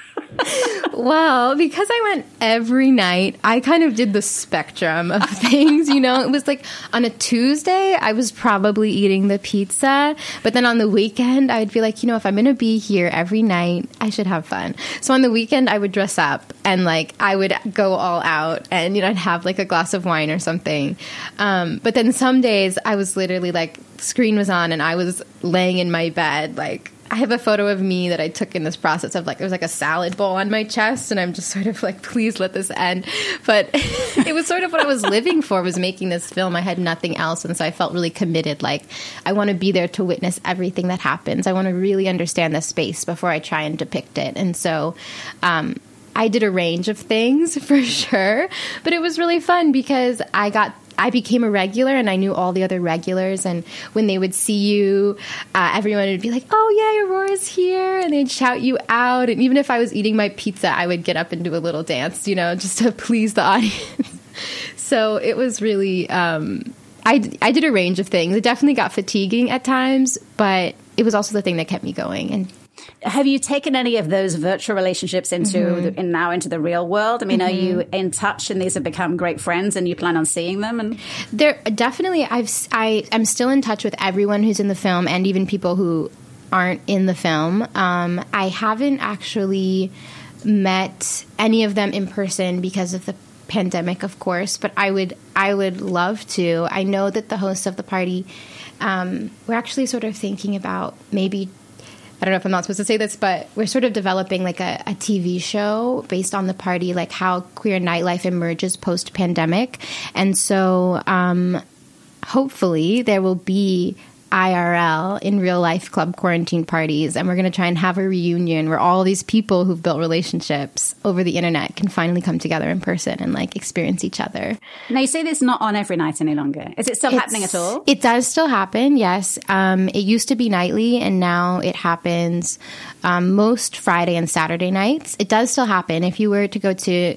well, because I went every night, I kind of did the spectrum of things, you know. It was like on a Tuesday, I was probably eating the pizza, but then on the weekend, I would be like, you know, if I'm going to be here every night, I should have fun. So on the weekend, I would dress up and like I would go all out and, you know, I'd have like a glass of wine or something. Um, but then some days I was literally like, screen was on and I was laying in my bed, like I have a photo of me that I took in this process of like there was like a salad bowl on my chest and I'm just sort of like please let this end. But it was sort of what I was living for was making this film. I had nothing else and so I felt really committed like I want to be there to witness everything that happens. I want to really understand the space before I try and depict it. And so um, I did a range of things for sure but it was really fun because I got I became a regular and I knew all the other regulars. And when they would see you, uh, everyone would be like, oh, yeah, Aurora's here. And they'd shout you out. And even if I was eating my pizza, I would get up and do a little dance, you know, just to please the audience. so it was really, um, I, I did a range of things. It definitely got fatiguing at times, but it was also the thing that kept me going. And have you taken any of those virtual relationships into mm-hmm. the, in now into the real world? I mean, mm-hmm. are you mm-hmm. in touch and these have become great friends and you plan on seeing them? And there definitely, I've I am still in touch with everyone who's in the film and even people who aren't in the film. Um, I haven't actually met any of them in person because of the pandemic, of course. But I would I would love to. I know that the hosts of the party. Um, we're actually sort of thinking about maybe I don't know if I'm not supposed to say this, but we're sort of developing like a, a TV show based on the party, like how queer nightlife emerges post pandemic. And so, um, hopefully, there will be IRL in real life club quarantine parties. And we're going to try and have a reunion where all these people who've built relationships over the internet can finally come together in person and like experience each other. Now, you say this not on every night any longer. Is it still It's- happening at all? It does still happen, yes. Um, it used to be nightly, and now it happens um, most Friday and Saturday nights. It does still happen. If you were to go to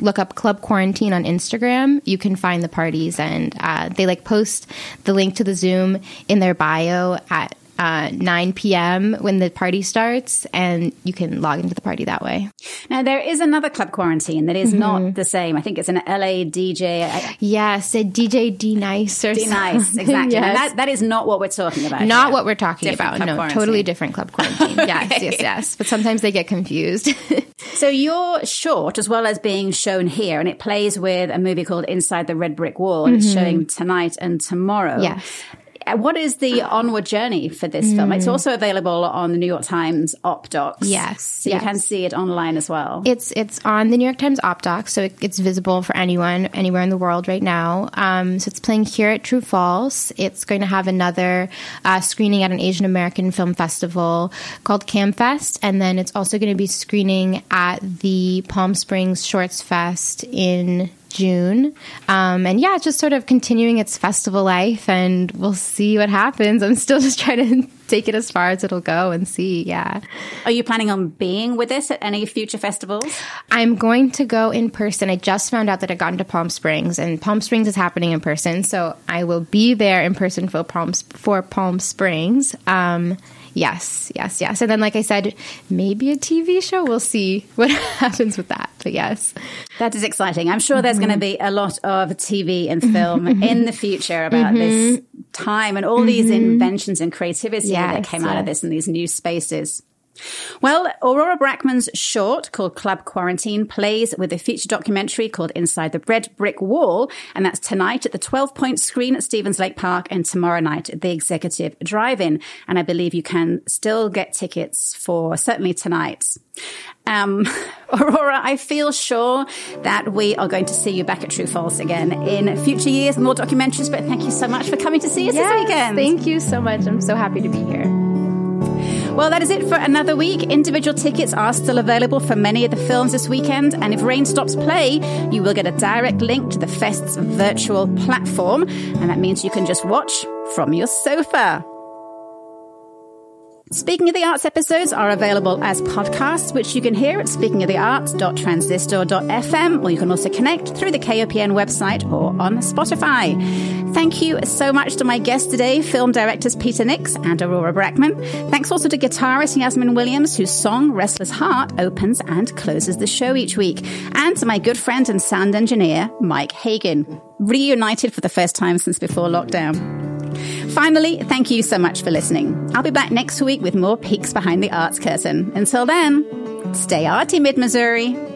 look up Club Quarantine on Instagram, you can find the parties, and uh, they like post the link to the Zoom in their bio at. Uh, 9 p.m. when the party starts, and you can log into the party that way. Now, there is another club quarantine that is Mm-hmm. not the same. I think it's an LA DJ. I- Yes, a DJ D Nice or Be nice, exactly. Yes. That, that is not what we're talking about. Not here. what we're talking Different about. No, quarantine. totally different club quarantine. Yes, yes, yes. But sometimes they get confused. So you're short as well as being shown here, and it plays with a movie called Inside the Red Brick Wall, and it's showing tonight and tomorrow. Mm-hmm. Yes. What is the onward journey for this film? It's also available on the New York Times Op Docs. Mm. Yes, So you can see it online as well. it's it's on the New York Times OpDoc, so it, it's visible for anyone anywhere in the world right now. Um, so it's playing here at True False. It's going to have another uh, screening at an Asian American film festival called CAAMFest, and then it's also going to be screening at the Palm Springs Shorts Fest in June. Um, and yeah, just sort of continuing its festival life, and we'll see what happens. I'm still just trying to take it as far as it'll go and see. Yeah. Are you planning on being with us at any future festivals? I'm going to go in person. I just found out that I'd gotten to Palm Springs, and Palm Springs is happening in person, so I will be there in person for Palm for Palm Springs. Um, yes, yes, yes. And then, like I said, maybe a TV show. We'll see what happens with that. But yes, That is exciting. I'm sure there's going to mm-hmm. be a lot of TV and film in the future about mm-hmm. this time and all these mm-hmm. inventions and creativity that Yes, came out of this and these new spaces. Well, Aurora Brachman's short called Club Quarantine plays with a feature documentary called Inside the Red Brick Wall, and that's tonight at the 12 point screen at Stephens Lake Park and tomorrow night at the Executive Drive In. And I believe you can still get tickets for certainly tonight. Um, Aurora, I feel sure that we are going to see you back at True False again in future years, more documentaries. But thank you so much for coming to see us this weekend. thank you so much. I'm so happy to be here. Well, that is it for another week. Individual tickets are still available for many of the films this weekend, and if rain stops play, you will get a direct link to the Fest's virtual platform, and that means you can just watch from your sofa. Speaking of the Arts episodes are available as podcasts, which you can hear at speakingofthearts.transistor.fm, or you can also connect through the KOPN website or on Spotify. Thank you so much to my guests today, film directors Peter Nicks and Aurora Brachman. Thanks also to guitarist Yasmin Williams, whose song Restless Heart opens and closes the show each week, and to my good friend and sound engineer, Mike Hagen, reunited for the first time since before lockdown. Finally, thank you so much for listening. I'll be back next week with more peeks behind the arts curtain. Until then, stay arty, Mid Missouri.